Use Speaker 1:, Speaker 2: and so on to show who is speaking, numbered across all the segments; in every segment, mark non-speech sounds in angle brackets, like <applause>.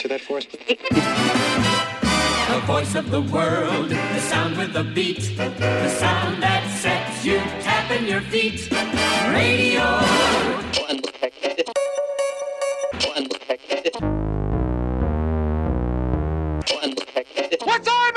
Speaker 1: to that force.
Speaker 2: The voice of the world, the sound with the beat, the sound that sets you tapping your feet. Radio.
Speaker 3: What time is it? Ow!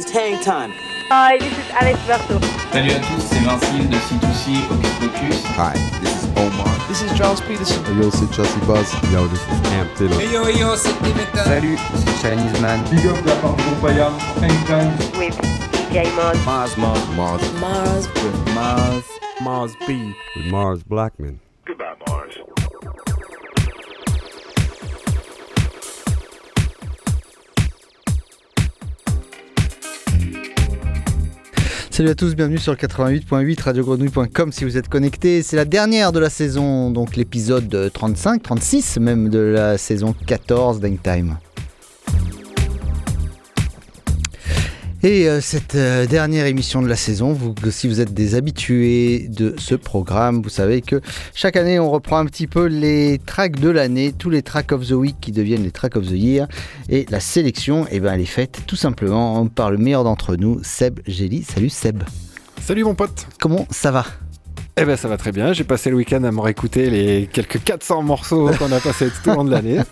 Speaker 4: Serious hang time.
Speaker 5: Hi, this is Alex Berto.
Speaker 6: Salut à tous, c'est Vincile de C2C Hocus Pocus.
Speaker 7: Hi, this is Omar.
Speaker 8: This is Charles Peterson.
Speaker 9: Yo, c'est Chelsea Buzz. Yo, this is Cam Taylor.
Speaker 10: Hey yo, yo, c'est Dimitra.
Speaker 11: Salut, c'est Chinese Man.
Speaker 12: Big up la part du groupe IAM. Anytime.
Speaker 5: With DJ Mars.
Speaker 7: Mars, Mars, Mars.
Speaker 13: Mars.
Speaker 8: With Mars. Mars B.
Speaker 9: With Mars Blackman.
Speaker 14: Salut à tous, bienvenue sur le 88.8 radiogrenouille.com si vous êtes connectés. C'est la dernière de la saison, donc l'épisode 35, 36 même de la saison 14 d'Hangtime. Et euh, cette euh, dernière émission de la saison, vous, si vous êtes des habitués de ce programme, vous savez que chaque année on reprend un petit peu les tracks de l'année, tous les tracks of the week qui deviennent les tracks of the year. Et la sélection, eh ben, elle est faite tout simplement par le meilleur d'entre nous, Seb Gély. Salut Seb.
Speaker 15: Salut mon pote.
Speaker 14: Comment ça va?
Speaker 15: Eh ben ça va très bien, j'ai passé le week-end à me réécouter les quelques 400 morceaux qu'on a passés tout au long de l'année. <laughs>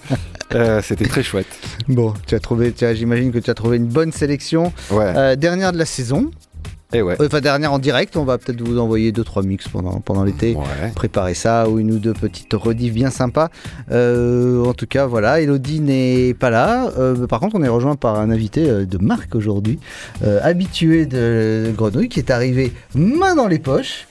Speaker 15: Euh, C'était très chouette.
Speaker 14: Bon, tu as trouvé, j'imagine que tu as trouvé une bonne sélection.
Speaker 15: Ouais.
Speaker 14: Euh, dernière de la saison,
Speaker 15: Et ouais.
Speaker 14: enfin dernière en direct, on va peut-être vous envoyer 2-3 mix pendant, pendant l'été.
Speaker 15: Ouais.
Speaker 14: Préparez ça, ou une ou deux petites rediffs bien sympas. Euh, en tout cas, voilà, Elodie n'est pas là. Euh, par contre, on est rejoint par un invité euh, de marque aujourd'hui, euh, habitué de Grenouille, qui est arrivé main dans les poches.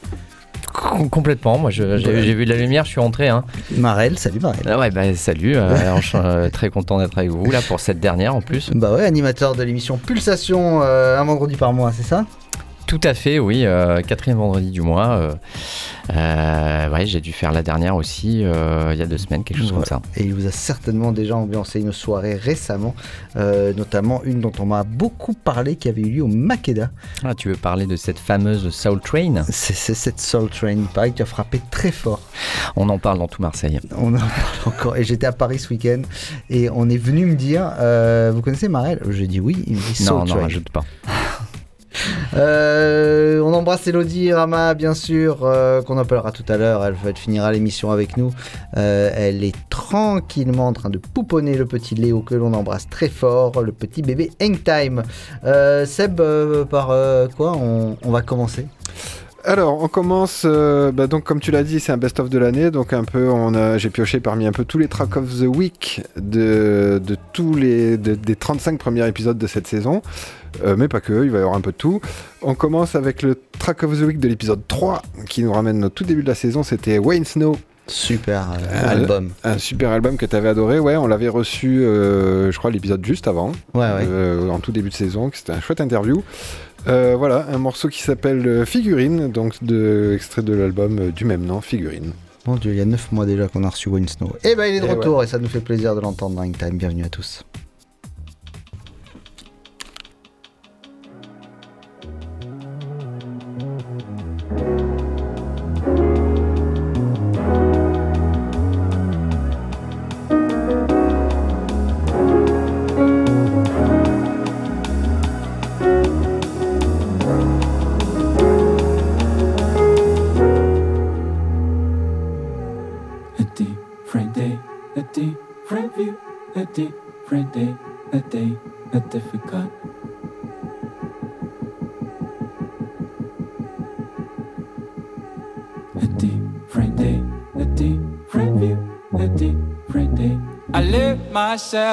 Speaker 16: Com- Complètement, moi j'ai j'ai vu de la lumière, je suis rentré. Hein.
Speaker 14: Marel, salut Marel.
Speaker 16: Ah ouais, bah salut, euh, alors, je suis euh, très content d'être avec vous là pour cette dernière en plus.
Speaker 14: Bah ouais, animateur de l'émission Pulsation, euh, un vendredi par mois, c'est ça?
Speaker 16: Tout à fait, oui, euh, quatrième vendredi du mois. euh, euh, ouais, j'ai dû faire la dernière aussi euh, il y a deux semaines, quelque chose comme ça.
Speaker 14: Et il vous a certainement déjà ambiancé une soirée récemment, notamment une dont on m'a beaucoup parlé qui avait eu lieu au Makeda.
Speaker 16: Ah, tu veux parler de cette fameuse Soul Train?
Speaker 14: C'est cette Soul Train, pareil, qui a frappé très fort.
Speaker 16: On en parle dans tout Marseille.
Speaker 14: On en parle encore. Et j'étais à Paris ce week-end et on est venu me dire Vous connaissez Marel? J'ai dit oui. Il me dit Soul
Speaker 16: Non, non,
Speaker 14: Train.
Speaker 16: rajoute pas.
Speaker 14: Euh, on embrasse Elodie Rama, bien sûr, euh, qu'on appellera tout à l'heure. Elle, finira l'émission avec nous. Euh, elle est tranquillement en train de pouponner le petit Léo que l'on embrasse très fort, le petit bébé Hangtime. Seb, par quoi on va commencer?
Speaker 15: Alors, on commence, euh, bah, donc comme tu l'as dit, c'est un best-of de l'année, donc un peu, on a, j'ai pioché parmi un peu tous les tracks of the week de, de tous les, de- des 35 premiers épisodes de cette saison, Euh, mais pas que, il va y avoir un peu de tout. On commence avec le track of the week de l'épisode 3, qui nous ramène au tout début de la saison, c'était Wayne Snow,
Speaker 14: Super euh, album.
Speaker 15: un super album que tu avais adoré, ouais, on l'avait reçu, je crois, l'épisode juste avant,
Speaker 14: Ouais, ouais.
Speaker 15: en tout début de saison, c'était un chouette interview. Euh, voilà, un morceau qui s'appelle euh, Figurine, donc de, extrait de l'album euh, du même nom, Figurine.
Speaker 14: Mon dieu, il y a 9 mois déjà qu'on a reçu Wayne Snow. Et ben il est de
Speaker 15: Eh
Speaker 14: retour et ça nous fait plaisir de l'entendre dans Hangtime. Bienvenue à tous.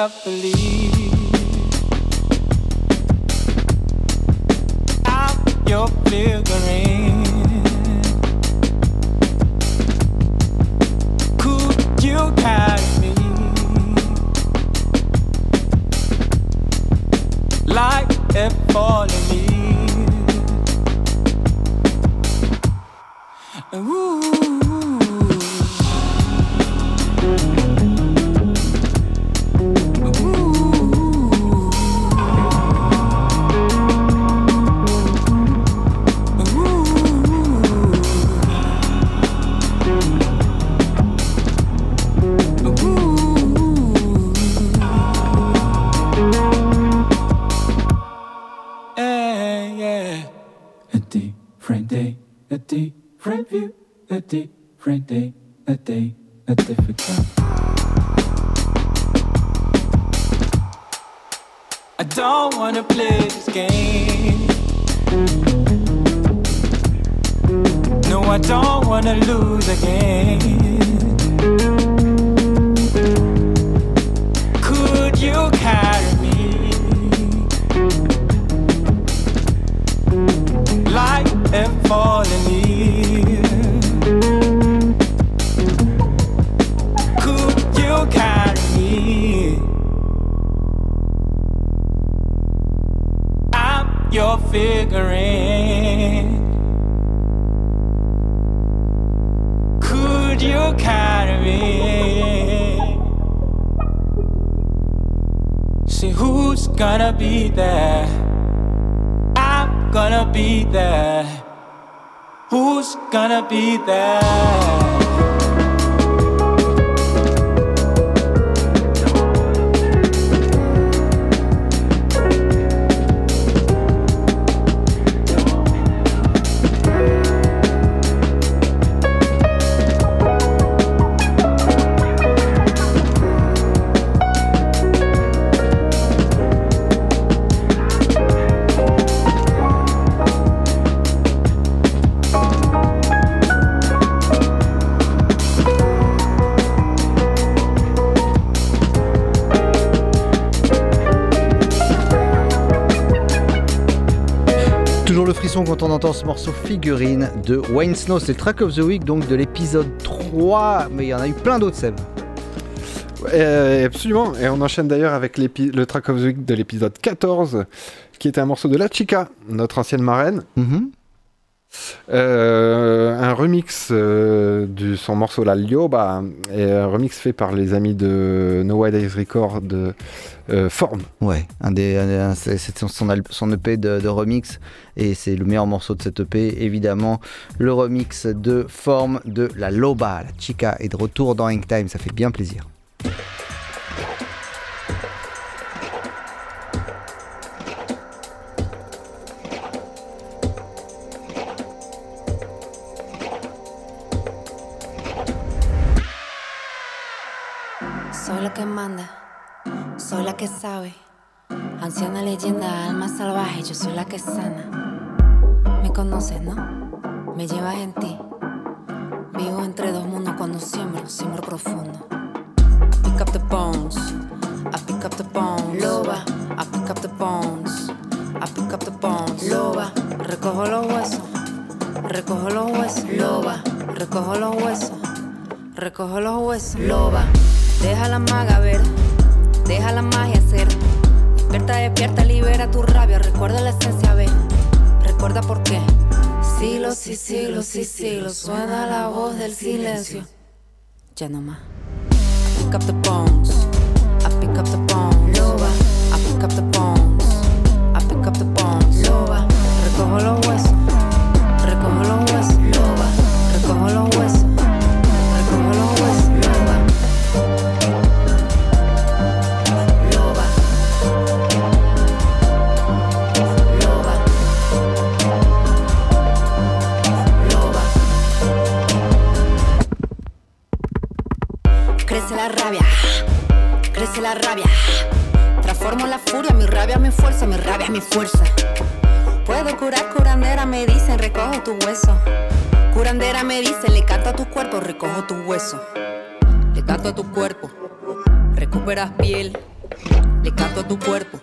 Speaker 6: I believe. Different day, a day, a difficult. I don't wanna play this game. No, I don't wanna lose again. Could you carry me like a falling your figurine. Could you carry? See who's gonna be there? I'm gonna be there. Who's gonna be there?
Speaker 14: Frisson quand on entend ce morceau figurine de Wayne Snow. C'est le track of the week, donc de l'épisode 3, mais il y en a eu plein d'autres, Seb.
Speaker 15: Euh, absolument, et on enchaîne d'ailleurs avec le track of the week de l'épisode 14, qui était un morceau de La Chica, notre ancienne marraine. Euh, un remix euh, de son morceau La Lioba, et un remix fait par les amis de No Wide Eyes Record de euh, Form.
Speaker 14: Ouais, un des, c'est son, son EP de, de remix et c'est le meilleur morceau de cet EP. Évidemment, le remix de forme de la Loba, la Chica, est de retour dans Hang Time. Ça fait bien plaisir.
Speaker 1: La que manda, soy la que sabe. Anciana leyenda, alma salvaje, yo soy la que sana. Me conoces, ¿no? Me llevas en ti. Vivo entre dos mundos cuando siembro, siembro profundo. Pick up the bones, I pick up the bones. Loba, I pick up the bones, I pick up the bones. Loba, recojo los huesos, recojo los huesos. Loba, recojo los huesos, recojo los huesos. Loba, deja la maga ver, deja la magia ser. Despierta, despierta, libera tu rabia, recuerda la esencia, ve. Recuerda por qué. Siglos y siglos y siglos suena la voz del silencio. Ya no más. Pick up the bones. I pick up the bones. Loba. I pick up the bones. I pick up the bones. Loba. Recojo los huesos. Recojo los huesos. Rabia. Transformo la furia, mi rabia, mi fuerza, mi rabia, mi fuerza. Puedo curar, curandera, me dicen, recojo tu hueso. Curandera me dice, le canto a tu cuerpo, recojo tu hueso. Le canto a tu cuerpo, recuperas piel. Le canto a tu cuerpo,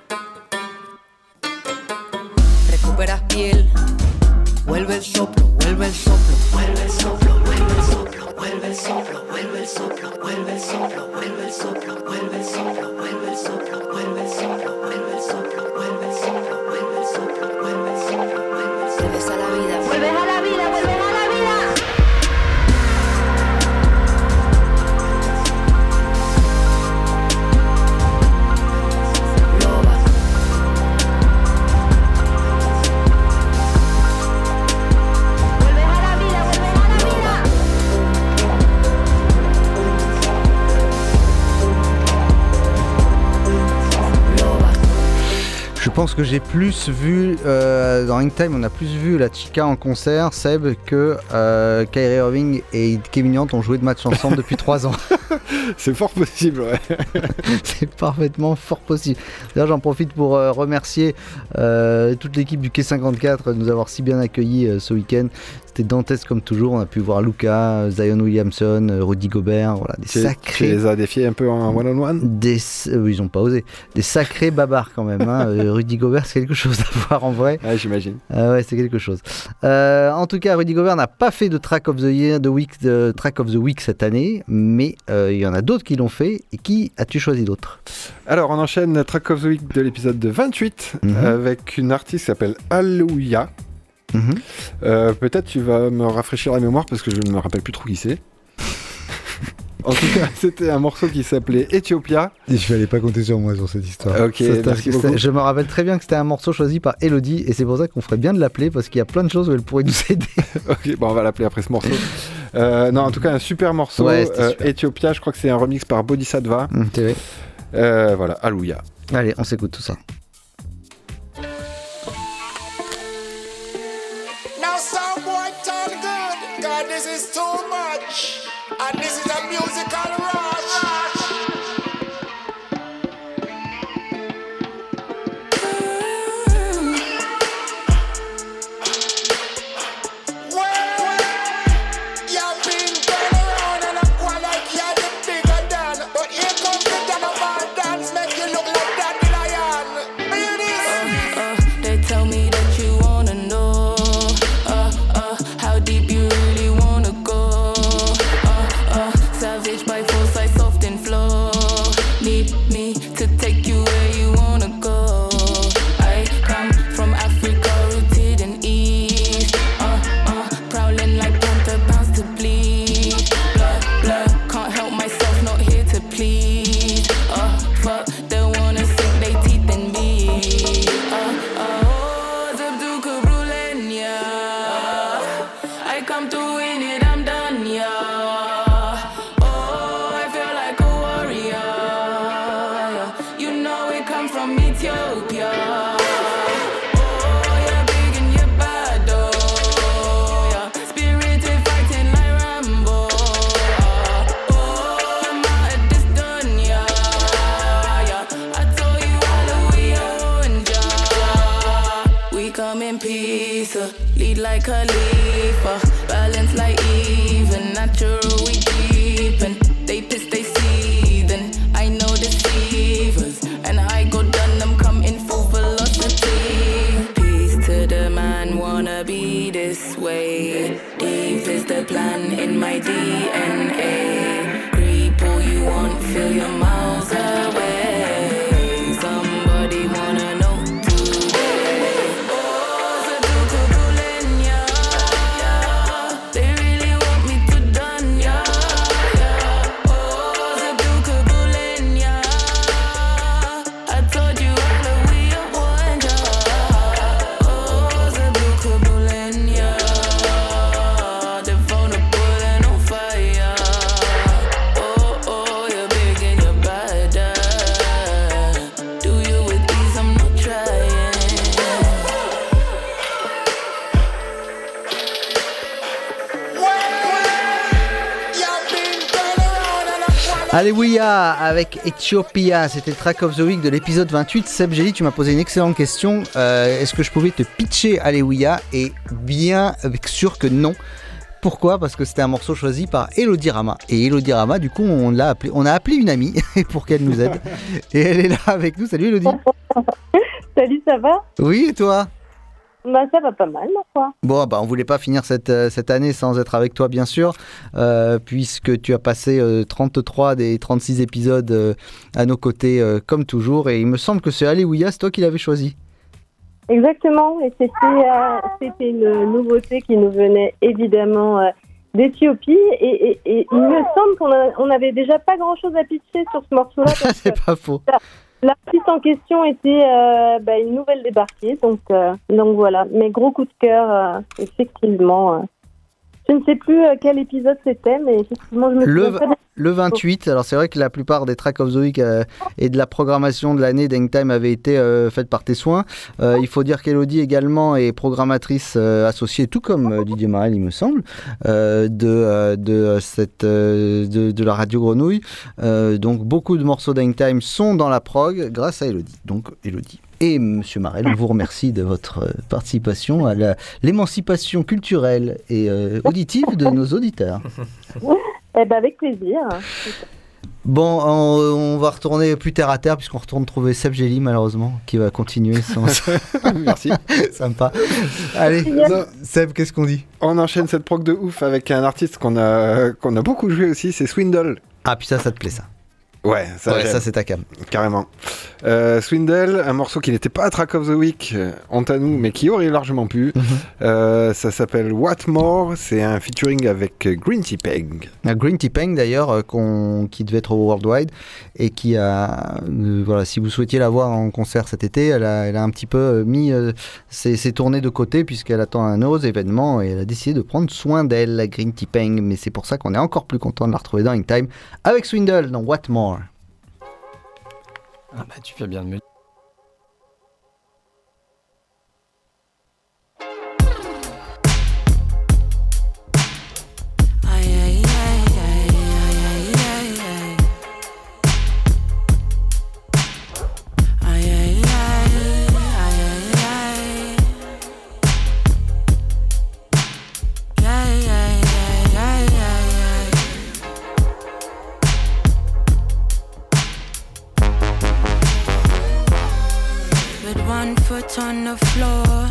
Speaker 1: recuperas piel. Vuelve el soplo, vuelve el soplo, vuelve el soplo, vuelve el soplo, vuelve el soplo, vuelve el soplo, vuelve el soplo, vuelve el soplo, vuelve el soplo,
Speaker 14: pense que j'ai plus vu, euh, dans Hangtime, on a plus vu la Chica en concert, Seb, que euh, Kyrie Irving et Kevin Durant ont joué de matchs ensemble depuis <laughs> 3 ans.
Speaker 15: C'est fort possible, ouais. <laughs>
Speaker 14: C'est parfaitement fort possible. D'ailleurs, j'en profite pour euh, remercier toute l'équipe du Quai 54 de nous avoir si bien accueillis ce week-end. C'était dantesque comme toujours. On a pu voir Luca, Zion Williamson, euh, Rudy Gobert, voilà, des
Speaker 15: Tu, tu
Speaker 14: sacrés.
Speaker 15: les as défiés un peu en one-on-one
Speaker 14: Des, euh, ils ont pas osé. Des sacrés babards quand même. hein. <laughs> Euh, Rudy Gobert, c'est quelque chose à voir en vrai.
Speaker 15: Ouais, j'imagine.
Speaker 14: Ah ouais, c'est quelque chose. Euh, en tout cas, Rudy Gobert n'a pas fait de track of the year, de week, de track of the week cette année, mais il y en a d'autres qui l'ont fait. Et qui as-tu choisi d'autres
Speaker 15: Alors, on enchaîne Track of the Week de l'épisode de 28
Speaker 14: Mhm.
Speaker 15: avec une artiste qui s'appelle Alouya.
Speaker 14: Mhm.
Speaker 15: Euh, Peut-être tu vas me rafraîchir la mémoire parce que je ne me rappelle plus trop qui c'est. <laughs> en tout cas, c'était un morceau qui s'appelait Ethiopia.
Speaker 14: Je n'allais pas compter sur moi sur cette histoire.
Speaker 15: Ok, merci beaucoup.
Speaker 14: je me rappelle très bien que c'était un morceau choisi par Elodie et c'est pour ça qu'on ferait bien de l'appeler parce qu'il y a plein de choses où elle pourrait nous aider. <laughs>
Speaker 15: ok, bon, on va l'appeler après ce morceau. Euh, non, en tout cas, un super morceau.
Speaker 14: Ouais,
Speaker 15: Euh,
Speaker 14: super.
Speaker 15: Ethiopia, je crois que c'est un remix par Bodhisattva. Euh, voilà, Alouya.
Speaker 14: Allez, on s'écoute tout ça.
Speaker 10: God this is too much, and this is a musical rush.
Speaker 14: Alléluia avec Ethiopia, c'était le track of the week de l'épisode 28. Seb Jelly, tu m'as posé une excellente question. Euh, Est-ce que je pouvais te pitcher Alléluia Et bien sûr que non? Pourquoi? Parce que c'était un morceau choisi par Elodie Rama. Et Elodie Rama, du coup, on, l'a appelé, on a appelé une amie <laughs> pour qu'elle nous aide. Et elle est là avec nous. Salut Elodie. <laughs>
Speaker 5: Salut, ça va?
Speaker 14: Oui, et toi?
Speaker 5: Bah ça va pas mal, ma foi.
Speaker 14: Bon, bah, on voulait pas finir cette, euh, cette année sans être avec toi, bien sûr, euh, puisque tu as passé euh, 33 des 36 épisodes euh, à nos côtés, comme toujours. Et il me semble que c'est Alléluia, c'est toi qui l'avais choisi.
Speaker 5: Exactement, et c'était une nouveauté qui nous venait évidemment d'Éthiopie, et, et- et il me semble qu'on a- on avait déjà pas grand-chose à pitcher sur ce morceau-là. <laughs>
Speaker 14: c'est pas faux.
Speaker 5: L'artiste en question était euh, bah, une nouvelle débarquée, donc, euh, donc voilà. Mais gros coup de cœur, euh, effectivement. euh. Je ne sais plus euh, quel épisode c'était, mais effectivement, je me
Speaker 14: Le,
Speaker 5: souviens.
Speaker 14: Le 28. Alors c'est vrai que la plupart des tracks of the euh, et de la programmation de l'année d'Hangtime avaient été euh, faites par tes soins. Euh, il faut dire qu'Elodie également est programmatrice euh, associée, tout comme Didier Marel, il me semble, de, de, cette, de, la radio Grenouille. Donc beaucoup de morceaux d'Hangtime sont dans la prog grâce à Elodie. Donc Elodie. Et Monsieur Marel, on vous remercie de votre participation à l'émancipation culturelle et auditive de nos auditeurs. <laughs>
Speaker 5: Eh ben, avec plaisir.
Speaker 14: Bon, on, on va retourner plus terre à terre puisqu'on retourne trouver Seb Gély malheureusement qui va continuer son. <laughs> <laughs>
Speaker 15: Merci.
Speaker 14: Sympa. Allez,
Speaker 15: Non.
Speaker 14: Seb, qu'est-ce qu'on dit?
Speaker 15: On enchaîne cette prog de ouf avec un artiste qu'on a, qu'on a beaucoup joué aussi, c'est Swindle.
Speaker 14: Ah, puis ça, ça te plaît ça
Speaker 15: Ouais, ça,
Speaker 14: Ouais,
Speaker 15: j'aime.
Speaker 14: ça c'est ta cam.
Speaker 15: Carrément. Euh, Swindle, un morceau qui n'était pas à Track of the Week, euh, honte à nous, mais qui aurait largement pu.
Speaker 14: Mhm.
Speaker 15: Euh, ça s'appelle What More, c'est un featuring avec Green Tea.
Speaker 14: La Green Tea Peng d'ailleurs, qui devait être au Worldwide et qui a, euh, voilà, si vous souhaitiez la voir en concert cet été, elle a, elle a un petit peu mis ses, ses tournées de côté puisqu'elle attend un autre événement et elle a décidé de prendre soin d'elle, la Green Tea Peng. Mais c'est pour ça qu'on est encore plus content de la retrouver dans In Time avec Swindle dans What More.
Speaker 16: Ah bah tu fais bien de me
Speaker 11: on the floor,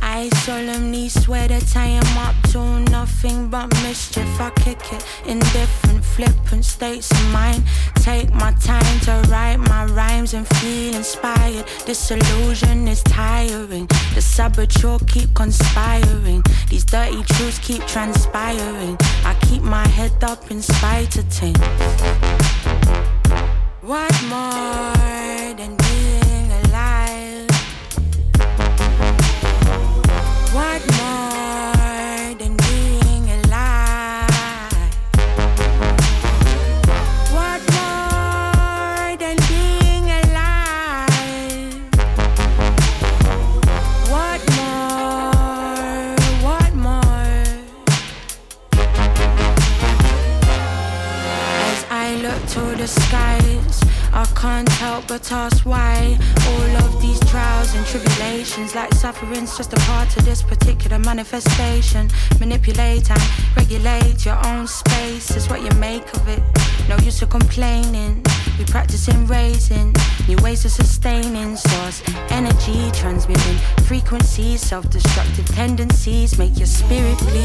Speaker 11: I solemnly swear that I am up to nothing but mischief. I kick it in different flippant states of mind. Take my time to write my rhymes and feel inspired. Disillusion is tiring. The saboteur keep conspiring. These dirty truths keep transpiring. I keep my head up in spite of things. What more frequencies, self-destructive tendencies make your spirit bleed.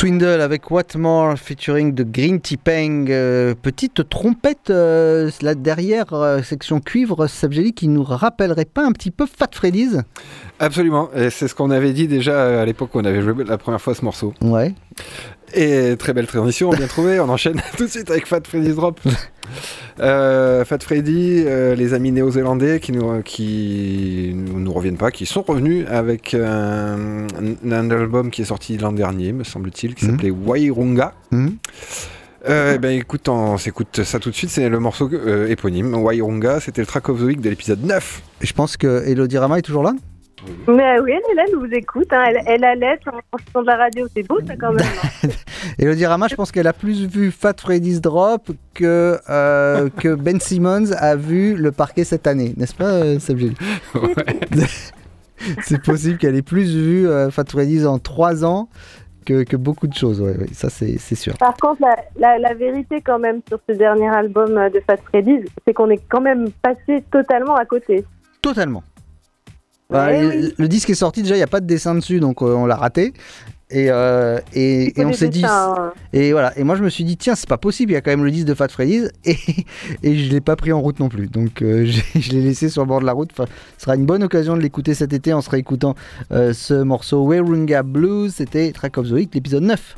Speaker 14: Swindle avec What More featuring de Green Tea Peng. Euh, petite trompette euh, là derrière, euh, section cuivre, Sabjeli qui nous rappellerait pas un petit peu Fat Freddy's?
Speaker 15: Absolument, et c'est ce qu'on avait dit déjà à l'époque où on avait joué la première fois ce morceau.
Speaker 14: Ouais.
Speaker 15: Et très belle transition, bien <laughs> trouvé. On enchaîne <laughs> tout de suite avec Fat Freddy's Drop. Euh, Fat Freddy, euh, les amis néo-zélandais qui nous, qui nous reviennent pas, qui sont revenus avec un, un album qui est sorti l'an dernier, me semble-t-il, qui
Speaker 17: Mhm.
Speaker 15: s'appelait Wairunga.
Speaker 17: Mhm.
Speaker 15: Euh, eh ben écoute, on s'écoute ça tout de suite, c'est le morceau euh, éponyme, Wairunga, c'était le track of the week de l'épisode 9.
Speaker 17: Je pense que Elodie Rama est toujours là?
Speaker 5: Mais oui, elle est là, elle nous écoute. hein. Elle, elle allait en en faisant de la radio. C'est beau, ça, quand même. <laughs>
Speaker 17: Elodie Rama, je pense qu'elle a plus vu Fat Freddy's Drop que, euh, que Ben Simmons a vu le parquet cette année, n'est-ce pas, euh, Seb Gilles <laughs> <laughs> C'est possible qu'elle ait plus vu euh, Fat Freddy's en 3 ans que, que beaucoup de choses, ouais, ouais, ça c'est c'est sûr.
Speaker 5: Par contre, la, la- la vérité, quand même, sur ce dernier album euh, de Fat Freddy's, c'est qu'on est quand même passé totalement à côté.
Speaker 17: Totalement. Bah,
Speaker 5: Ouais,
Speaker 17: le,
Speaker 5: oui.
Speaker 17: le disque est sorti, déjà il n'y a pas de dessin dessus, donc euh, on l'a raté. Et, euh, et, et on s'est dit.
Speaker 5: hein.
Speaker 17: Et voilà. Et moi je me suis dit, tiens, c'est pas possible, il y a quand même le disque de Fat Freddy's. <laughs> Et, et je l'ai pas pris en route non plus. Donc euh, <laughs> je l'ai laissé sur le bord de la route. Enfin, ce sera une bonne occasion de l'écouter cet été en se réécoutant ce morceau Wairunga Blues. C'était Track of the Week, l'épisode 9.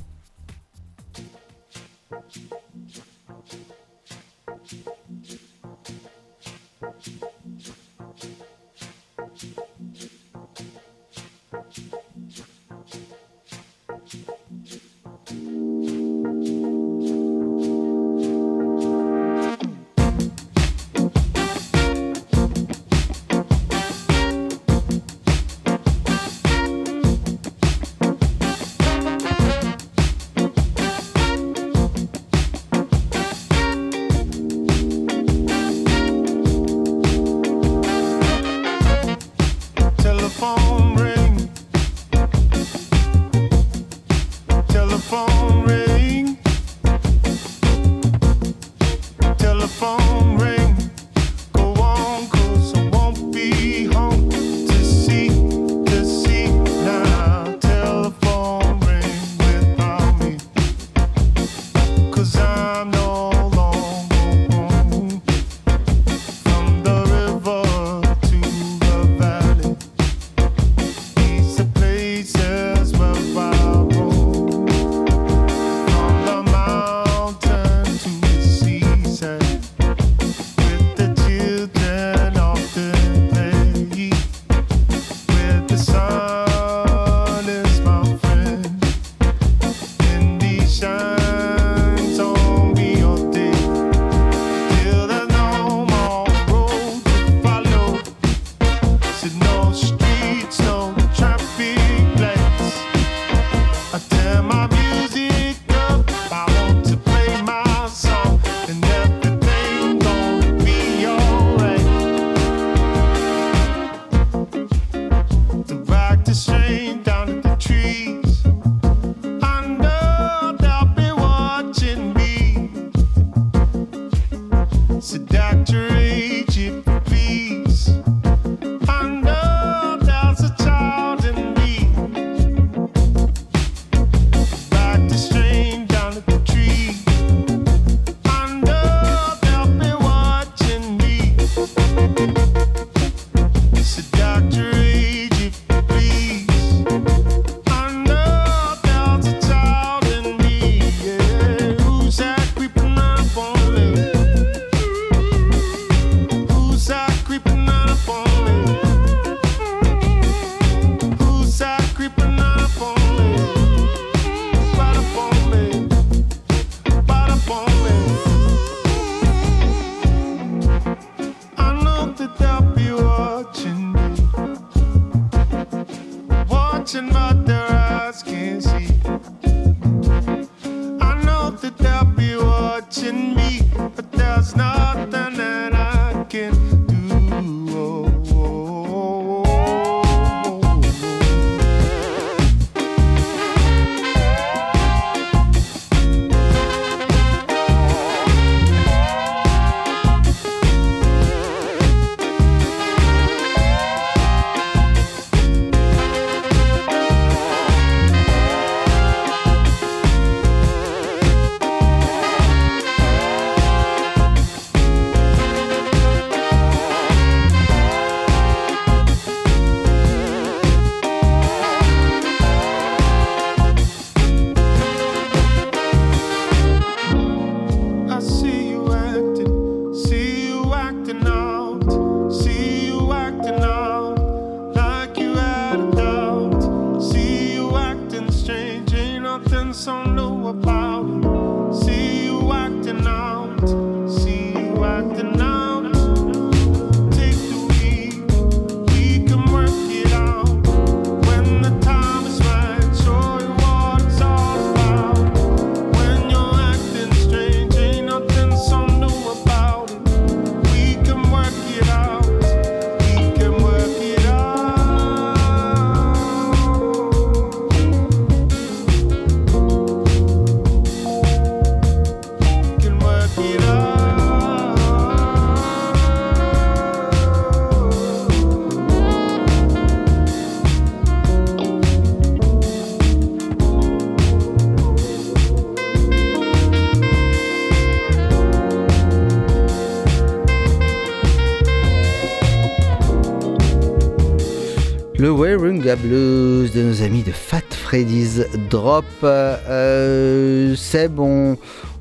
Speaker 14: Conga Blues de nos amis de Fat Freddy's Drop. Euh, Seb, on,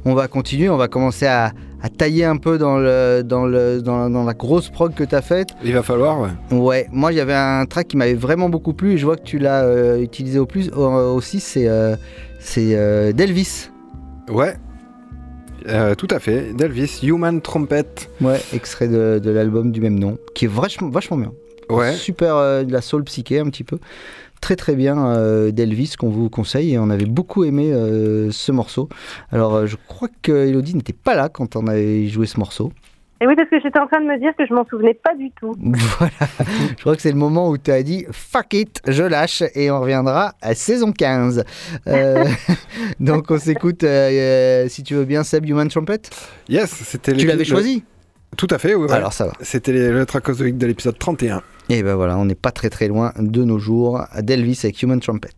Speaker 14: on va continuer, on va commencer à, à tailler un peu dans, le, dans, le, dans, dans la grosse prog que tu as faite.
Speaker 15: Il va falloir, ouais.
Speaker 14: Ouais, moi il y avait un track qui m'avait vraiment beaucoup plu et je vois que tu l'as euh, utilisé au plus aussi, c'est euh, c'est euh, Delvis.
Speaker 15: Ouais. Euh, tout à fait. Delvis, Human Trumpet.
Speaker 14: Ouais, extrait de, de l'album du même nom, qui est vachement, vachement bien.
Speaker 15: Ouais.
Speaker 14: Super euh, de la soul psyché un petit peu. Très très bien euh, d'Elvis qu'on vous conseille et on avait beaucoup aimé euh, ce morceau. Alors euh, je crois que Elodie n'était pas là quand on avait joué ce morceau.
Speaker 5: Et oui, parce que j'étais en train de me dire que je m'en souvenais pas du tout. <laughs>
Speaker 14: Voilà, je crois que c'est le moment où tu as dit fuck it, je lâche et on reviendra à saison 15. Euh, <laughs> donc on s'écoute, euh, si tu veux bien, Seb Human Trumpet?
Speaker 15: Yes, c'était
Speaker 14: Tu l'avais
Speaker 15: le-
Speaker 14: choisi?
Speaker 15: Tout à fait, oui. ouais.
Speaker 14: Alors ça va.
Speaker 15: C'était le track de l'épisode 31.
Speaker 14: Et ben voilà, on n'est pas très très loin de nos jours d'Elvis avec Human Trumpet.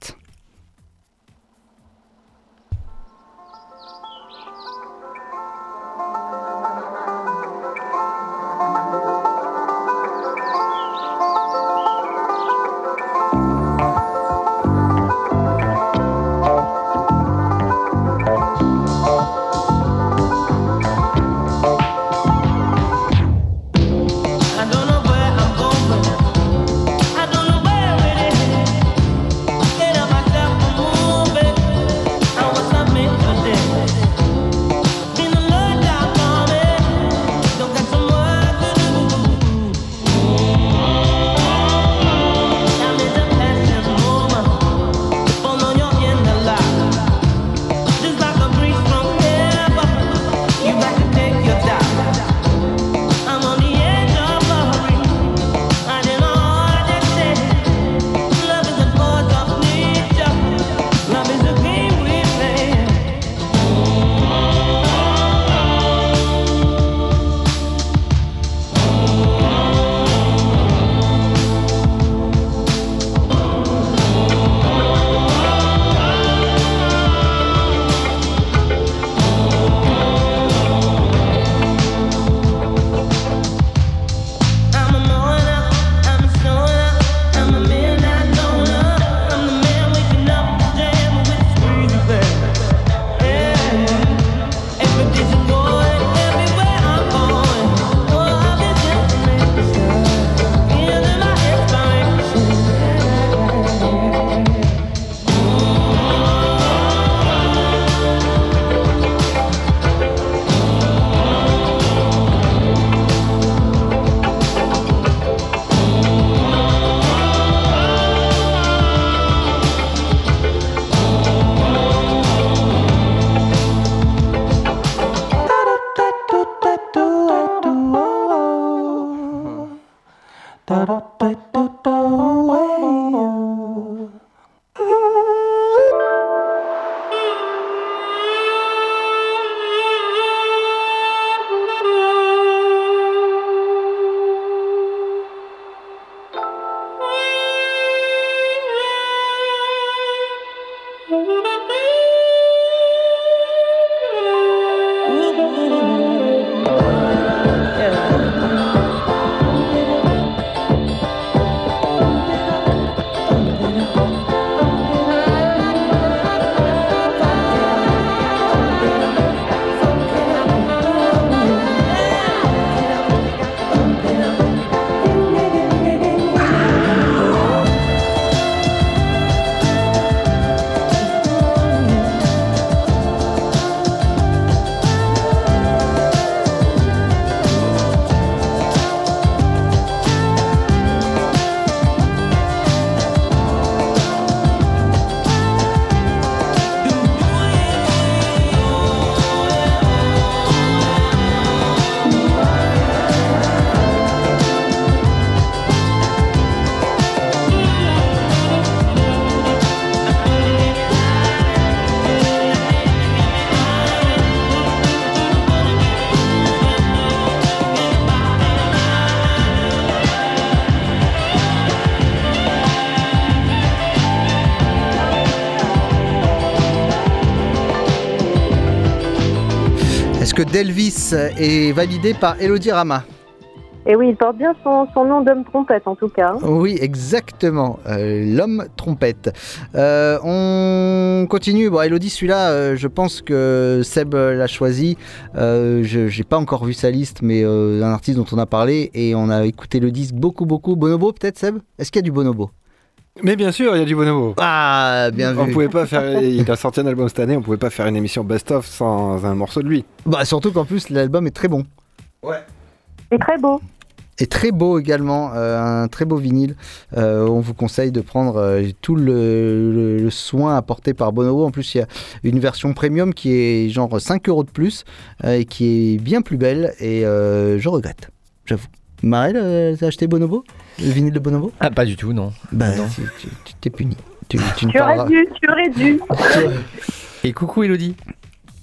Speaker 14: Delvis est validé par Elodie Rama
Speaker 5: Et oui, il porte bien son, son nom d'homme trompette en tout cas.
Speaker 14: Oui, exactement. Euh, L'homme trompette. Euh, on continue. Bon, Elodie, celui-là, euh, je pense que Seb l'a choisi. Je n'ai pas encore vu sa liste, mais un artiste dont on a parlé et on a écouté le disque beaucoup, beaucoup. Bonobo, peut-être, Seb? Est-ce qu'il y a du Bonobo?
Speaker 15: Mais bien sûr, il y a du bonobo.
Speaker 14: Ah, bien
Speaker 15: On
Speaker 14: vu.
Speaker 15: pouvait pas faire. Il a sorti un album cette année, on pouvait pas faire une émission best-of sans un morceau de lui.
Speaker 14: Bah, surtout qu'en plus, l'album est très bon.
Speaker 5: C'est très beau.
Speaker 14: Et très beau également, euh, un très beau vinyle. Euh, on vous conseille de prendre euh, tout le, le- le soin apporté par Bonobo. En plus, il y a une version premium qui est genre 5 euros de plus euh, et qui est bien plus belle. Et euh, je regrette, j'avoue. Marel, euh, t'as acheté Bonobo? Le vinyle de Bonobo?
Speaker 16: Ah, pas du tout, non.
Speaker 14: Bah,
Speaker 16: Non.
Speaker 14: tu- t'es puni. Tu, tu ne
Speaker 5: Tu aurais
Speaker 14: parleras-
Speaker 5: dû, tu aurais dû.
Speaker 16: Et coucou Elodie.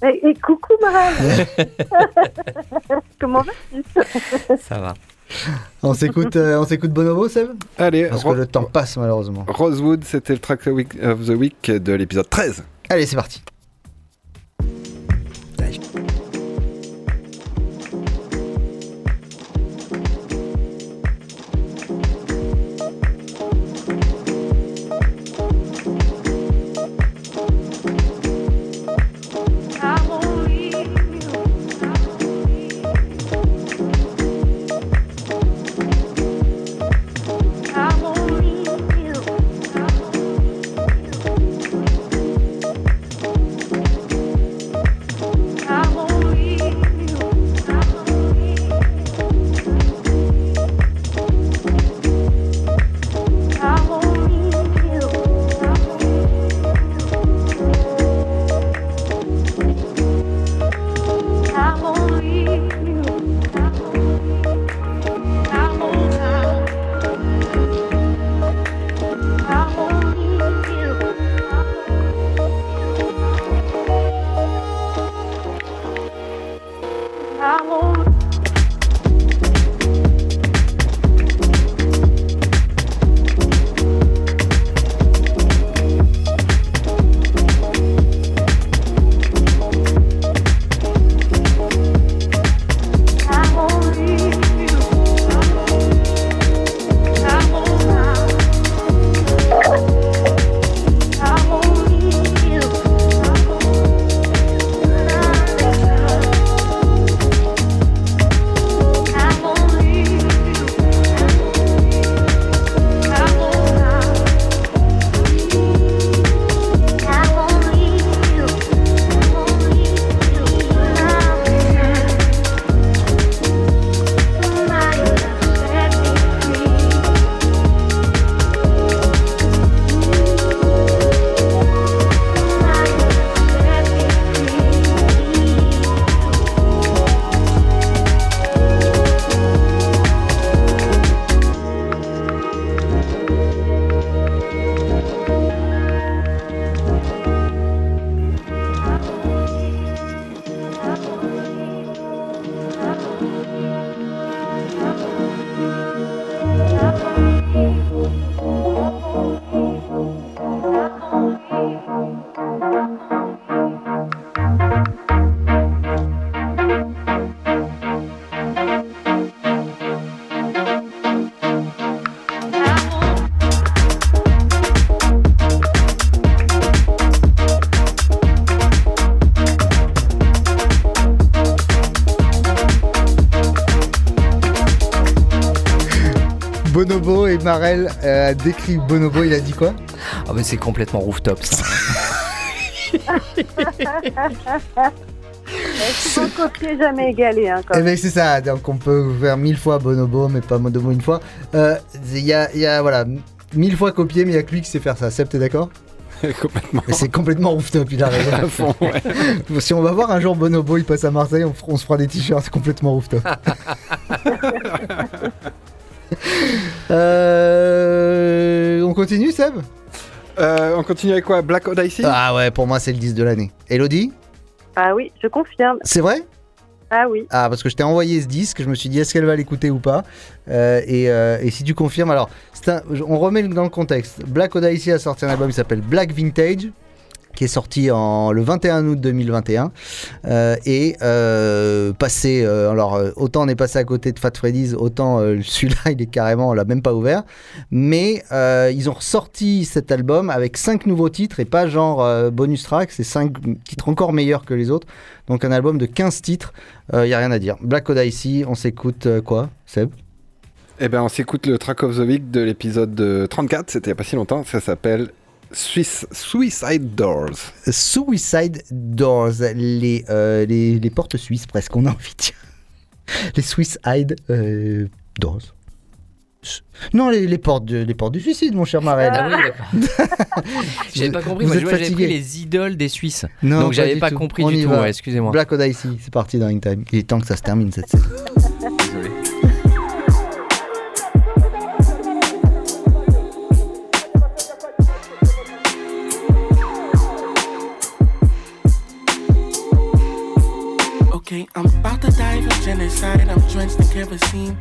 Speaker 5: Et, et coucou Marelle. <laughs> Comment vas-tu?
Speaker 16: Ça va.
Speaker 14: On s'écoute, euh, on s'écoute Bonobo, Seb?
Speaker 15: Allez,
Speaker 14: Parce que
Speaker 15: Ro-
Speaker 14: le temps passe malheureusement.
Speaker 15: Rosewood, c'était le track of the week- of the week de l'épisode 13.
Speaker 14: Allez, c'est parti. Bonobo et Marel euh, a décrit Bonobo, il a dit quoi?
Speaker 16: Ah, mais c'est complètement rooftop ça. <laughs>
Speaker 5: Souvent copié, jamais égalé. Hein, quand
Speaker 14: Eh ben c'est ça, donc on peut faire mille fois Bonobo, mais pas Bonobo une fois. Euh, Il y, a, il y a, voilà, mille fois copié, mais il y a que lui qui sait faire ça. Seb, t'es d'accord? <laughs>
Speaker 15: Complètement.
Speaker 14: C'est complètement rooftop, il a raison. <laughs>
Speaker 15: À fond, ouais.
Speaker 14: si on va voir un jour Bonobo, il passe à Marseille, on, on se fera des t-shirts complètement rooftop. <laughs> Euh, on continue, Seb?
Speaker 15: Euh, on continue avec quoi? Black Odyssey?
Speaker 14: Ah ouais, pour moi c'est le 10 de l'année. Elodie?
Speaker 5: Ah oui, je confirme.
Speaker 14: C'est vrai?
Speaker 5: Ah oui.
Speaker 14: Ah, parce que je t'ai envoyé ce disque, je me suis dit est-ce qu'elle va l'écouter ou pas? Euh, et, euh, et si tu confirmes, alors, un- on remet dans le contexte. Black Odyssey a sorti un album qui s'appelle Black Vintage. Qui est sorti en, le 21 août 2021. Euh, et euh, passé, euh, alors euh, autant on est passé à côté de Fat Freddy's, autant euh, <laughs> celui-là il est carrément, on l'a même pas ouvert. Mais ils ont ressorti cet album avec cinq nouveaux titres et pas genre bonus track, c'est cinq titres encore meilleurs que les autres. Donc un album de 15 titres, il y a rien à dire. Black Odyssey, on s'écoute quoi, Seb?
Speaker 15: Eh ben, on s'écoute le track of the week de l'épisode euh, 34, c'était il y a pas si longtemps, ça s'appelle Swiss, Suicide Doors.
Speaker 14: Suicide Doors, les, euh, les, les portes suisses presque, on a envie de dire. Les Suicide euh, Doors. Non, les, les portes de- les portes du suicide, mon cher Marel.
Speaker 16: Ah oui, d'accord. <laughs> J'avais pas compris,
Speaker 14: Vous
Speaker 16: moi, j'avais
Speaker 14: fatigué.
Speaker 16: pris les idoles des Suisses.
Speaker 14: Non,
Speaker 16: Donc j'avais
Speaker 14: du
Speaker 16: pas
Speaker 14: tout.
Speaker 16: compris
Speaker 14: On
Speaker 16: du
Speaker 14: y
Speaker 16: tout,
Speaker 14: va.
Speaker 16: ouais, excusez-moi.
Speaker 14: Black Odyssey, c'est parti dans Ring Time. Il est temps que ça se termine cette série.
Speaker 18: In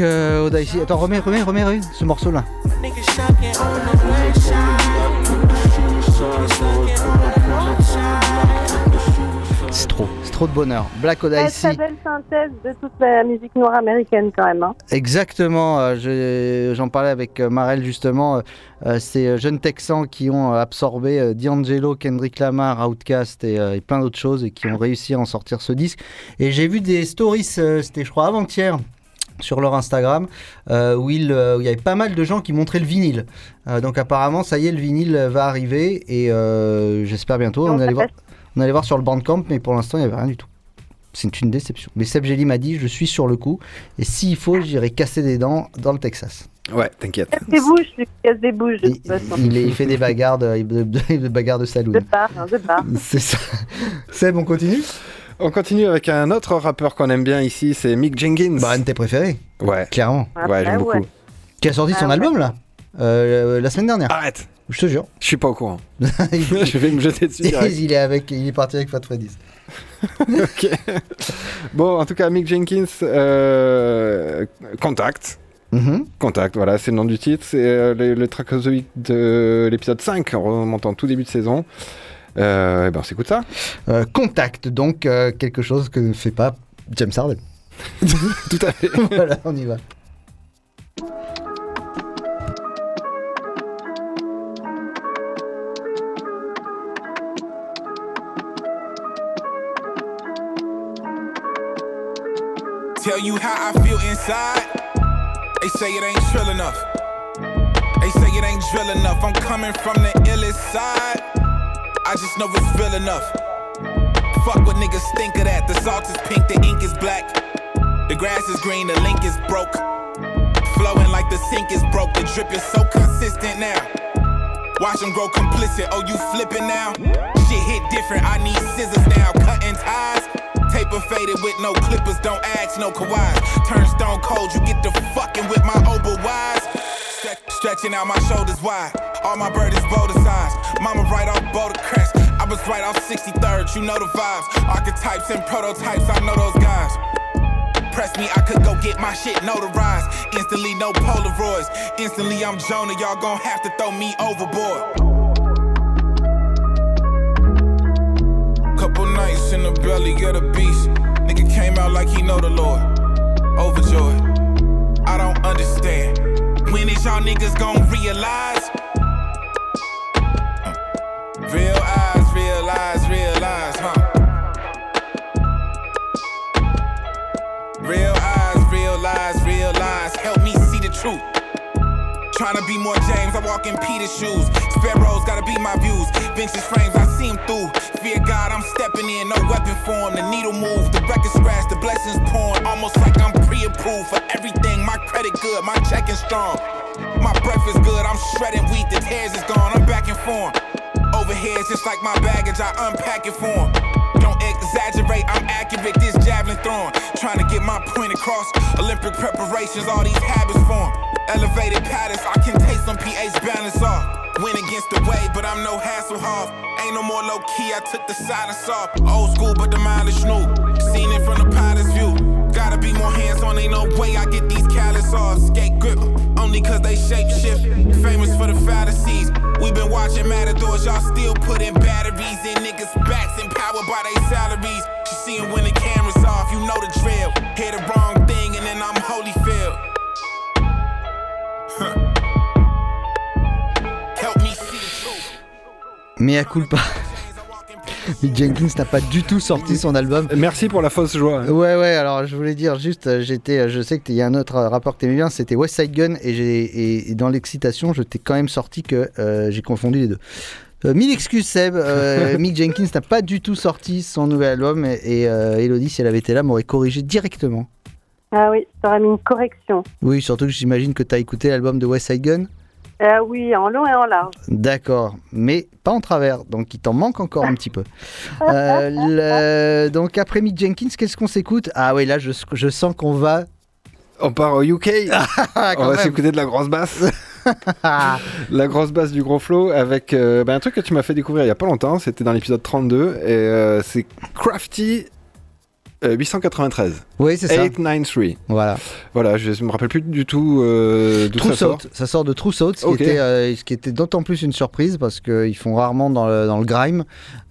Speaker 14: Euh, Odyssey. Attends, remets, remets, remets, remets ce morceau-là. C'est trop, c'est trop de bonheur. Black
Speaker 5: Très, très
Speaker 14: Odyssey.
Speaker 5: belle synthèse de toute la musique noire américaine quand même. hein.
Speaker 14: Exactement, euh, je- j'en parlais avec euh, Marel justement, euh, ces jeunes Texans qui ont absorbé euh, D'Angelo, Kendrick Lamar, Outkast et, euh, et plein d'autres choses et qui ont réussi à en sortir ce disque. Et j'ai vu des stories, euh, c'était je crois avant-hier, sur leur Instagram, euh, où, il, euh, où il y avait pas mal de gens qui montraient le vinyle. Euh, donc apparemment, ça y est, le vinyle va arriver et euh, j'espère bientôt. On allait, voir, on allait voir sur le Bandcamp, mais pour l'instant, il n'y avait rien du tout. C'est une déception. Mais Seb Gelli m'a dit, je suis sur le coup, et s'il faut, j'irai casser des dents dans le Texas.
Speaker 15: Ouais, t'inquiète.
Speaker 5: Casse des bouches, lui, casse des bouches de toute façon.
Speaker 14: Il, est- il fait des bagarres de, de, de- de bagarres de saloon.
Speaker 5: De hein, de.
Speaker 14: C'est ça. Seb, on continue?
Speaker 15: On continue avec un autre rappeur qu'on aime bien ici, c'est Mick Jenkins.
Speaker 14: Bah, un de tes préférés.
Speaker 15: Ouais.
Speaker 14: Clairement.
Speaker 15: Ouais, j'aime beaucoup.
Speaker 14: Qui a sorti son album, là euh, La semaine dernière.
Speaker 15: Arrête
Speaker 14: Je te jure.
Speaker 15: Je suis pas au courant. <laughs> <laughs> je vais me jeter dessus.
Speaker 14: il, est avec, il est parti avec Fat Freddy's. <laughs>
Speaker 15: Ok. Bon, en tout cas, Mick Jenkins, euh, Contact.
Speaker 14: Mhm.
Speaker 15: Contact, voilà, c'est le nom du titre. C'est euh, le, le track of the week de l'épisode 5, en remontant tout début de saison. Euh, et ben, on s'écoute ça.
Speaker 14: Euh, Contact, donc euh, quelque chose que ne fait pas James Harden. <laughs>
Speaker 15: Tout à fait. <laughs>
Speaker 14: voilà, on y va.
Speaker 19: Tell you how I feel inside. They say it ain't trill enough. They say it ain't drill enough. I'm coming from the illest side. I just know it's real enough. Fuck what niggas think of that. The salt is pink, the ink is black. The grass is green, the link is broke. Flowing like the sink is broke, the drip is so consistent now. Watch them grow complicit. Oh, you flipping now? Shit hit different. I need scissors now. Cutting ties. Taper faded with no clippers. Don't ask no Kawhi. Turn stone cold. You get the fucking with my wise. Stretching out my shoulders wide. All my burdens boulder size. Mama right off Boulder Crest. I was right off 63rd. You know the vibes. Archetypes and prototypes. I know those guys. Press me, I could go get my shit notarized. Instantly, no Polaroids. Instantly, I'm Jonah. Y'all gon' have to throw me overboard. Couple nights in the belly of the beast. Nigga came out like he know the Lord. Overjoyed. I don't understand. When is y'all niggas gon' realize? Trying to be more James, I walk in Peter's shoes. Sparrows gotta be my views. Vintage frames, I see 'em through. Fear God, I'm stepping in, no weapon form. The needle move, the record scratch, the blessings pouring. Almost like I'm pre approved for everything. My credit good, my check is strong. My breakfast good, I'm shredding wheat, the tears is gone. I'm back in form. Overhead, it's just like my baggage, I unpack it for 'em. Exaggerate, I'm accurate, this javelin throwing. Trying to get my point across. Olympic preparations, all these habits form. Elevated patterns, I can taste some pH balance off. Went against the wave, but I'm no Hasselhoff. Ain't no more low key, I took the silence off. Old school, but the mileage new. Seen it from the be more hands on, ain't no way I get these off. Skate grip, only cause they shape shift. Famous for the fantasies. we been watching Matadors, y'all still putting batteries in niggas' backs, by their salaries. You see 'em when the camera's off, you know the drill. The wrong thing, and then I'm Holyfield. Huh. Help me see the truth.
Speaker 14: Mea culpa. Mick Jenkins n'a pas du tout sorti son album.
Speaker 15: Merci pour la fausse joie.
Speaker 14: Ouais, ouais, alors je voulais dire juste, euh, j'étais, euh, je sais qu'il y a un autre euh, rapport que t'aimais bien, c'était West Side Gun, et, j'ai, et- et dans l'excitation, je t'ai quand même sorti que euh, j'ai confondu les deux. Euh, mille excuses, Seb. euh, <laughs> Mick Jenkins n'a pas du tout sorti son nouvel album, et, et, euh, Elodie, si elle avait été là, m'aurait corrigé directement.
Speaker 5: Ah oui, ça aurait mis une correction.
Speaker 14: Oui, surtout que j'imagine que t'as écouté l'album de West Side Gun.
Speaker 5: Ah oui, en long et en large.
Speaker 14: D'accord, mais pas en travers, donc il t'en manque encore un petit peu. Euh, le- Donc après Mick Jenkins, qu'est-ce qu'on s'écoute? Ah oui, là je, je sens qu'on va...
Speaker 15: On part au UK. <laughs>
Speaker 14: Ah,
Speaker 15: On va s'écouter de la grosse basse. <laughs> la grosse basse du gros flow avec euh, bah, un truc que tu m'as fait découvrir il y a pas longtemps. C'était dans l'épisode 32 et euh, c'est Crafty euh, 893.
Speaker 14: Oui, c'est ça.
Speaker 15: 893.
Speaker 14: Voilà.
Speaker 15: Voilà, je me rappelle plus du tout euh, d'où ça
Speaker 14: True
Speaker 15: sort.
Speaker 14: Ça sort de True Saut, ce qui était, euh, ce qui était d'autant plus une surprise parce qu'ils font rarement dans le, dans le grime.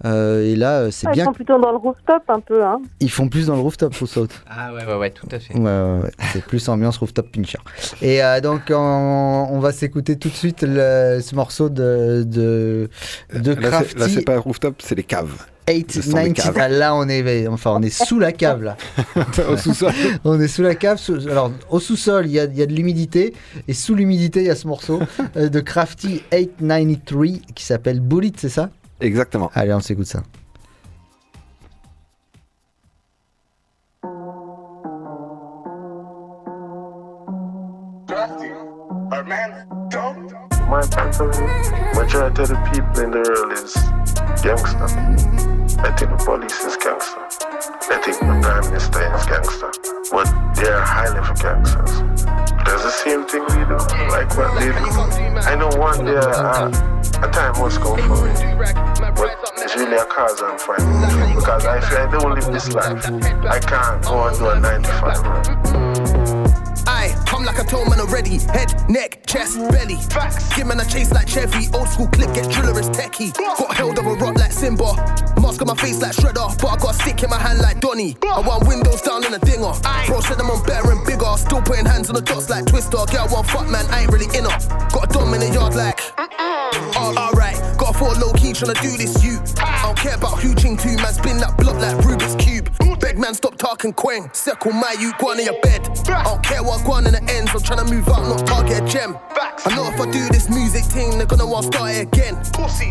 Speaker 14: Euh, et là, euh, c'est
Speaker 5: Ah, Ils
Speaker 14: bien.
Speaker 5: sont plutôt dans le rooftop un peu. Hein.
Speaker 14: Ils font plus dans le rooftop True Saut. <laughs>
Speaker 16: Ah ouais, ouais, ouais, tout à fait.
Speaker 14: Ouais, ouais, ouais. c'est plus ambiance rooftop pincher. Et euh, donc, on, on va s'écouter tout de suite le- ce morceau de, de, de Crafty.
Speaker 15: là, c'est pas rooftop, c'est les caves. Le son des
Speaker 14: 890.
Speaker 15: caves.
Speaker 14: Ah, là, on est, enfin, on est sous la cave là. <laughs>
Speaker 15: Au sous-sol.
Speaker 14: on est sous la cave. sous- alors, au sous-sol, il y a, y a de l'humidité. Et sous l'humidité, il y a ce morceau <laughs> euh, de Crafty 893 qui s'appelle Bullet, c'est ça?
Speaker 15: Exactement.
Speaker 14: Allez, on s'écoute ça.
Speaker 20: My mentally, majority of the people in the world is gangster. I think the police is gangster. I think the prime minister is gangster. But they are high level gangsters. Does the same thing we do, like what they do. I know one day uh, a time must come for me. But it's really a cause I'm fighting. Because if I don't live this life, I can't go and do a 95. Right?
Speaker 21: I come like I told man already. Head, neck, chest, belly. Facts. Give man a chase like Chevy. Old school clip, get driller as techie. Got held of a rock like Simba. Mask on my face like Shredder. But I got a stick in my hand like Donny. I want windows down in a dinger. Bro said I'm on better and bigger. Still putting hands on the dots like Twister. Girl, one fuck man, I ain't really in her. Got a dom in the yard like. Uh, Alright, four low key tryna do this, you. I don't care about who ching two, man, spin that block like Rubik's Cube. Beg man, stop talking quang. Circle my you, go on in your bed. I don't care what go on in the ends, I'm tryna move out, not target a gem. I know if I do this music thing, they're gonna want to start it again.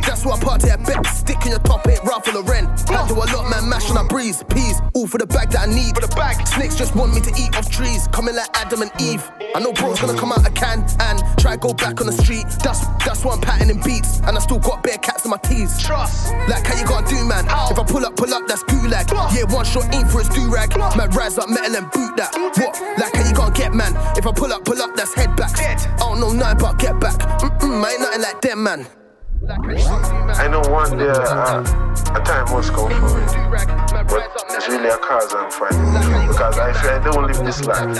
Speaker 21: That's why I party at bet. Stick in your top, ain't Ralph or Lauren. I do a lot, man, mash on a breeze. Peas, all for the bag that I need. For the bag. Snakes just want me to eat off trees. Coming like Adam and Eve. I know bro's gonna come out a can and try go back on the street. That's that's why I'm patterning beats. And I still got bare cats in my teeth. Trust. Like how you gonna do, man? If I pull up, pull up, that's gulag. Yeah, one shot aim for his do rag. Man, rise up metal and boot that. What? Like how you gonna get, man? If I pull up, pull up, that's head back. I don't know nothing but get back. Mm-mm, ain't nothing like them, man.
Speaker 20: I know one day uh, a time must come for me. But it's really a cause I'm fighting. Because I say I don't live this life.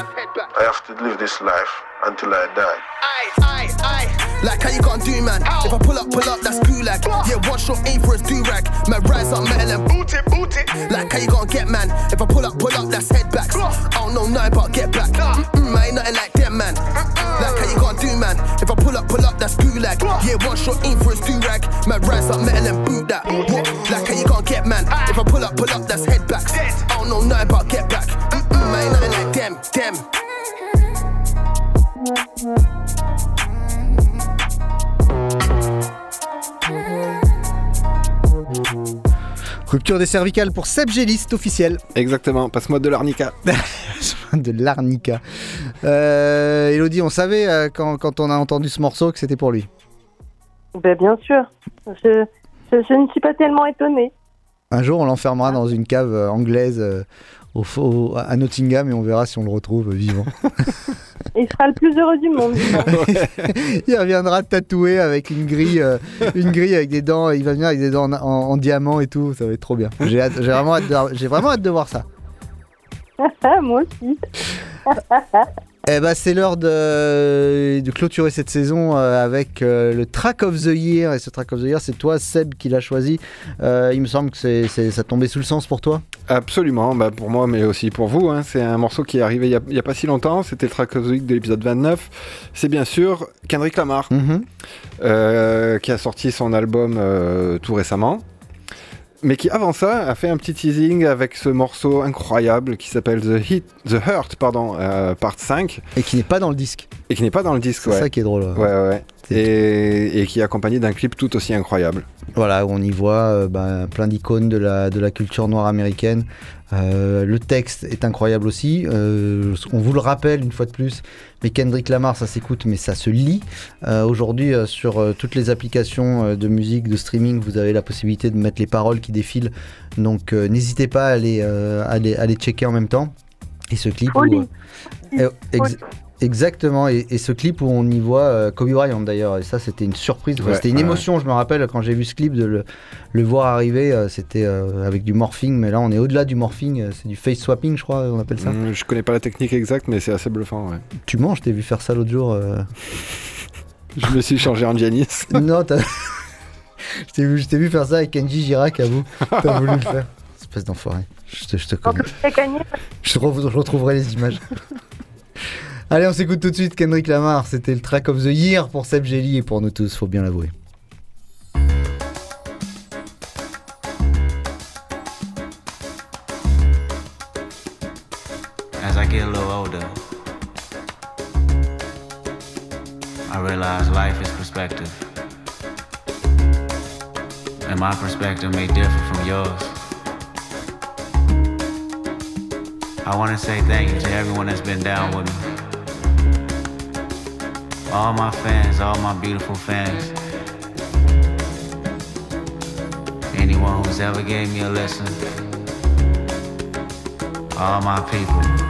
Speaker 20: I have to live this life until I die.
Speaker 21: Aye, aye. Like how you gonna do, man? If I pull up, pull up, that's gulag. Cool, like. Yeah, one shot aim for his do rag. Man, rise up metal and boot it, boot it. Like how you gonna get, man? If I pull up, pull up, that's head backs. I don't know nothing but get back. Mm-mm, I ain't nothing like them, man. Uh-uh. Like how you gonna do, man? If I pull up, pull up, that's gulag. Yeah, one shot aim for his do rag. Man, rise up metal and boot that. What? Like how you gonna get, man? If I pull up, pull up, that's head backs. I don't know nothing but get back. Mm-mm, I ain't nothing like them, them.
Speaker 14: Rupture des cervicales pour Seb Géliste officiel.
Speaker 15: Exactement, passe-moi de l'arnica. <laughs>
Speaker 14: de l'arnica. Euh, Elodie, on savait euh, quand, quand on a entendu ce morceau que c'était pour lui.
Speaker 5: Ben, bien sûr. Je, je, je ne suis pas tellement étonnée.
Speaker 14: Un jour, on l'enfermera dans une cave euh, anglaise euh, au, au- à Nottingham et on verra si on le retrouve vivant. <laughs>
Speaker 5: Il sera le plus heureux du monde. <laughs>
Speaker 14: il reviendra tatoué avec une grille, euh, une grille avec des dents. Il va venir avec des dents en, en- en diamant et tout. Ça va être trop bien. J'ai vraiment, hâte de- j'ai vraiment hâte de voir ça. <laughs>
Speaker 5: Moi aussi. <laughs>
Speaker 14: Eh ben, c'est l'heure de, de clôturer cette saison euh, avec euh, le Track of the Year. Et ce Track of the Year, c'est toi, Seb, qui l'a choisi. Euh, il me semble que c'est, c'est- ça tombait sous le sens pour toi.
Speaker 15: Absolument, bah pour moi, mais aussi pour vous. hein. C'est un morceau qui est arrivé il a- n'y a, pas si longtemps. C'était le track of the week de l'épisode 29. C'est bien sûr Kendrick Lamar, euh, qui a sorti son album euh, tout récemment. Mais qui, avant ça, a fait un petit teasing avec ce morceau incroyable qui s'appelle The, Hit, The Hurt, pardon, euh, part 5.
Speaker 14: Et qui n'est pas dans le disque.
Speaker 15: Et qui n'est pas dans le disque,
Speaker 14: C'est
Speaker 15: ouais.
Speaker 14: ça qui est drôle.
Speaker 15: Ouais, ouais, ouais. Et, et qui est accompagné d'un clip tout aussi incroyable.
Speaker 14: Voilà, on y voit euh, bah, plein d'icônes de la, de la culture noire américaine. Euh, le texte est incroyable aussi. Euh, on vous le rappelle une fois de plus, mais Kendrick Lamar, ça s'écoute, mais ça se lit. Euh, Aujourd'hui, euh, sur euh, toutes les applications euh, de musique, de streaming, vous avez la possibilité de mettre les paroles qui défilent. Donc euh, n'hésitez pas à les, euh, à, les, à les checker en même temps. Et ce clip où,
Speaker 5: Folie.
Speaker 14: euh, ex- Exactement, et, et ce clip où on y voit euh, Kobe Bryant d'ailleurs, et ça c'était une surprise,
Speaker 15: Ouais,
Speaker 14: c'était une
Speaker 15: ouais,
Speaker 14: émotion, je me rappelle quand j'ai vu ce clip de le, le voir arriver, euh, c'était euh, avec du morphing, mais là on est au-delà du morphing, euh, c'est du face swapping je crois, on appelle ça.
Speaker 15: Hum, je connais pas la technique exacte, mais c'est assez bluffant, ouais.
Speaker 14: Tu manges, je t'ai vu faire ça l'autre jour. euh. <laughs>
Speaker 15: Je me suis changé en Giannis. <laughs>
Speaker 14: non, t'as- <laughs> je t'ai vu, je t'ai vu faire ça avec Kenji Girac à vous, t'as voulu le faire. Espèce d'enfoiré, je te, je te connais. Je, re- je retrouverai les images. Allez, on s'écoute tout de suite Kendrick Lamar. C'était le track of the year pour Seb Jelly et pour nous tous, faut bien l'avouer.
Speaker 22: As I get a little older, I realize life is perspective. And my perspective may differ from yours. I want to say thank you to everyone that's been down with me. All my fans, all my beautiful fans. Anyone who's ever gave me a listen. All my people.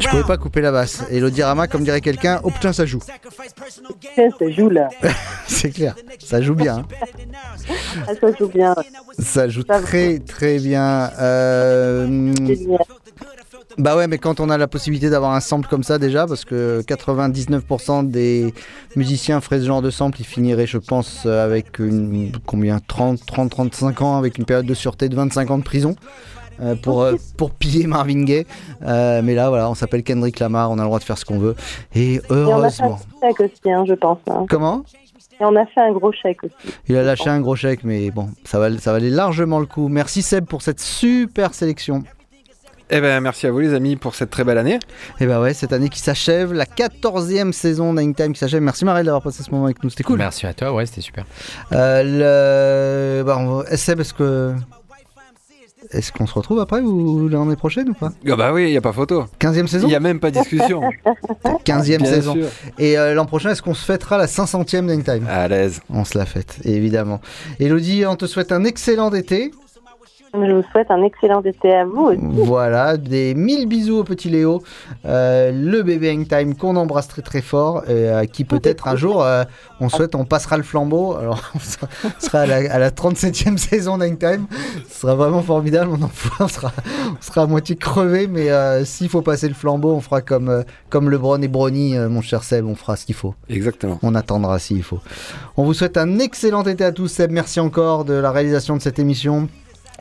Speaker 14: Je pouvais pas couper la basse. Et l'Odirama, comme dirait quelqu'un, oh putain, ça joue.
Speaker 5: Ça joue là. <laughs>
Speaker 14: C'est clair, ça joue bien. hein.
Speaker 5: Ah, ça joue bien.
Speaker 14: Ça joue très très bien. Euh, Bah ouais, mais quand on a la possibilité d'avoir un sample comme ça déjà, parce que 99% des musiciens feraient ce genre de sample, ils finiraient, je pense, avec une, combien 30, 30, 35 ans, avec une période de sûreté de 25 ans de prison. Euh, pour, euh, pour piller Marvin Gaye. Euh, mais là, voilà, on s'appelle Kendrick Lamar, on a le droit de faire ce qu'on veut. Et
Speaker 5: Et on a fait un
Speaker 14: heureusement.
Speaker 5: gros chèque aussi, hein, je pense. hein.
Speaker 14: Comment?
Speaker 5: Et on a fait un gros chèque aussi.
Speaker 14: Il a lâché un gros chèque, mais bon, ça, val- ça valait largement le coup. Merci Seb pour cette super sélection.
Speaker 15: Eh ben, merci à vous les amis pour cette très belle année.
Speaker 14: Et bah ouais, cette année qui s'achève, la 14e saison Nine Time qui s'achève. Merci Marel d'avoir passé ce moment avec nous, c'était cool.
Speaker 16: Merci à toi, ouais, c'était super.
Speaker 14: Euh, le... bah, on va- Seb, est-ce que. Est-ce qu'on se retrouve après ou l'année prochaine ou pas?
Speaker 15: Ah bah oui, il n'y a pas photo.
Speaker 14: 15e saison?
Speaker 15: Il n'y a même pas discussion. <laughs>
Speaker 14: 15e
Speaker 15: Bien
Speaker 14: saison.
Speaker 15: sûr.
Speaker 14: Et euh, l'an prochain, est-ce qu'on se fêtera la 500e Nine Time
Speaker 15: À l'aise.
Speaker 14: On se la fête, évidemment. Elodie, on te souhaite un excellent été.
Speaker 5: Je vous souhaite un excellent été à vous aussi.
Speaker 14: Voilà, des mille bisous au petit Léo, euh, le bébé Hangtime qu'on embrasse très très fort, et à qui peut-être un jour, euh, on souhaite, on passera le flambeau. Alors, <laughs> on sera, on sera à, la, à la 37e <laughs> saison d'Hangtime, ce sera vraiment formidable. On, en fera- on sera, on sera à moitié crevé, mais euh, s'il faut passer le flambeau, on fera comme, euh, comme LeBron et Brony, euh, mon cher Seb, on fera ce qu'il faut.
Speaker 15: Exactement.
Speaker 14: On attendra s'il faut. On vous souhaite un excellent été à tous. Seb, merci encore de la réalisation de cette émission.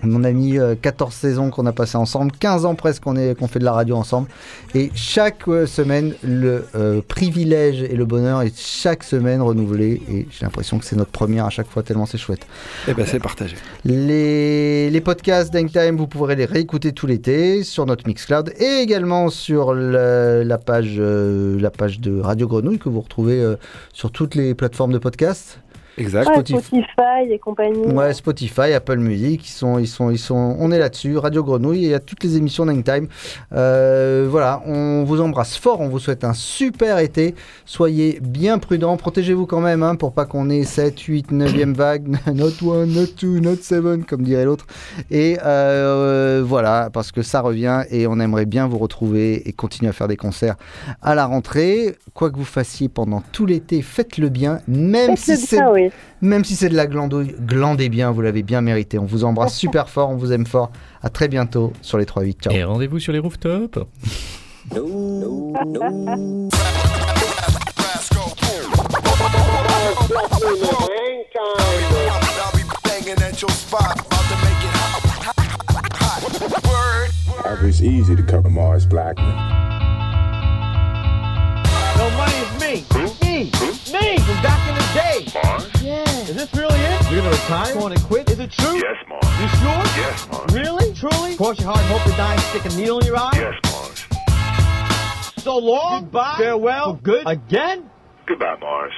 Speaker 14: On a mis euh, 14 saisons qu'on a passé ensemble, 15 ans presque qu'on fait de la radio ensemble. Et chaque euh, semaine, le euh, privilège et le bonheur est chaque semaine renouvelé. Et j'ai l'impression que c'est notre première à chaque fois, tellement c'est chouette.
Speaker 15: Eh ben, c'est partagé.
Speaker 14: Les, les podcasts d'Hangtime, vous pourrez les réécouter tout l'été sur notre Mixcloud et également sur le- la, page, euh, la page de Radio Grenouille que vous retrouvez euh, sur toutes les plateformes de podcasts.
Speaker 15: Exact.
Speaker 5: Ouais,
Speaker 14: Spotify.
Speaker 5: Spotify et compagnie.
Speaker 14: Ouais, Spotify, Apple Music, ils sont, ils sont, ils sont, on est là-dessus. Radio Grenouille, il y a toutes les émissions d'Hangtime. Euh, voilà, on vous embrasse fort, on vous souhaite un super été. Soyez bien prudents, protégez-vous quand même hein, pour pas qu'on ait 7, 8, 9e vague, not 1, not 2, not 7, comme dirait l'autre. Et euh, voilà, parce que ça revient et on aimerait bien vous retrouver et continuer à faire des concerts à la rentrée. Quoi que vous fassiez pendant tout l'été, faites-le bien, même si c'est
Speaker 5: bien,
Speaker 14: même si c'est de la glandouille, glandez bien, vous l'avez bien mérité. On vous embrasse super fort, on vous aime fort. À très bientôt sur les 3-8. Ciao.
Speaker 16: Et rendez-vous sur les rooftops.
Speaker 23: It's easy to cover Mars Blackman.
Speaker 24: No, money is me. Me. Me from back in the day. Is this really it? You're gonna retire? Going to quit? Is it true?
Speaker 25: Yes, Mars.
Speaker 24: You sure?
Speaker 25: Yes, Mars.
Speaker 24: Really? Truly? Cross your heart and hope to die and stick a needle in your eye?
Speaker 25: Yes, Mars.
Speaker 24: So long. Goodbye. Farewell. For good. Again?
Speaker 25: Goodbye, Mars.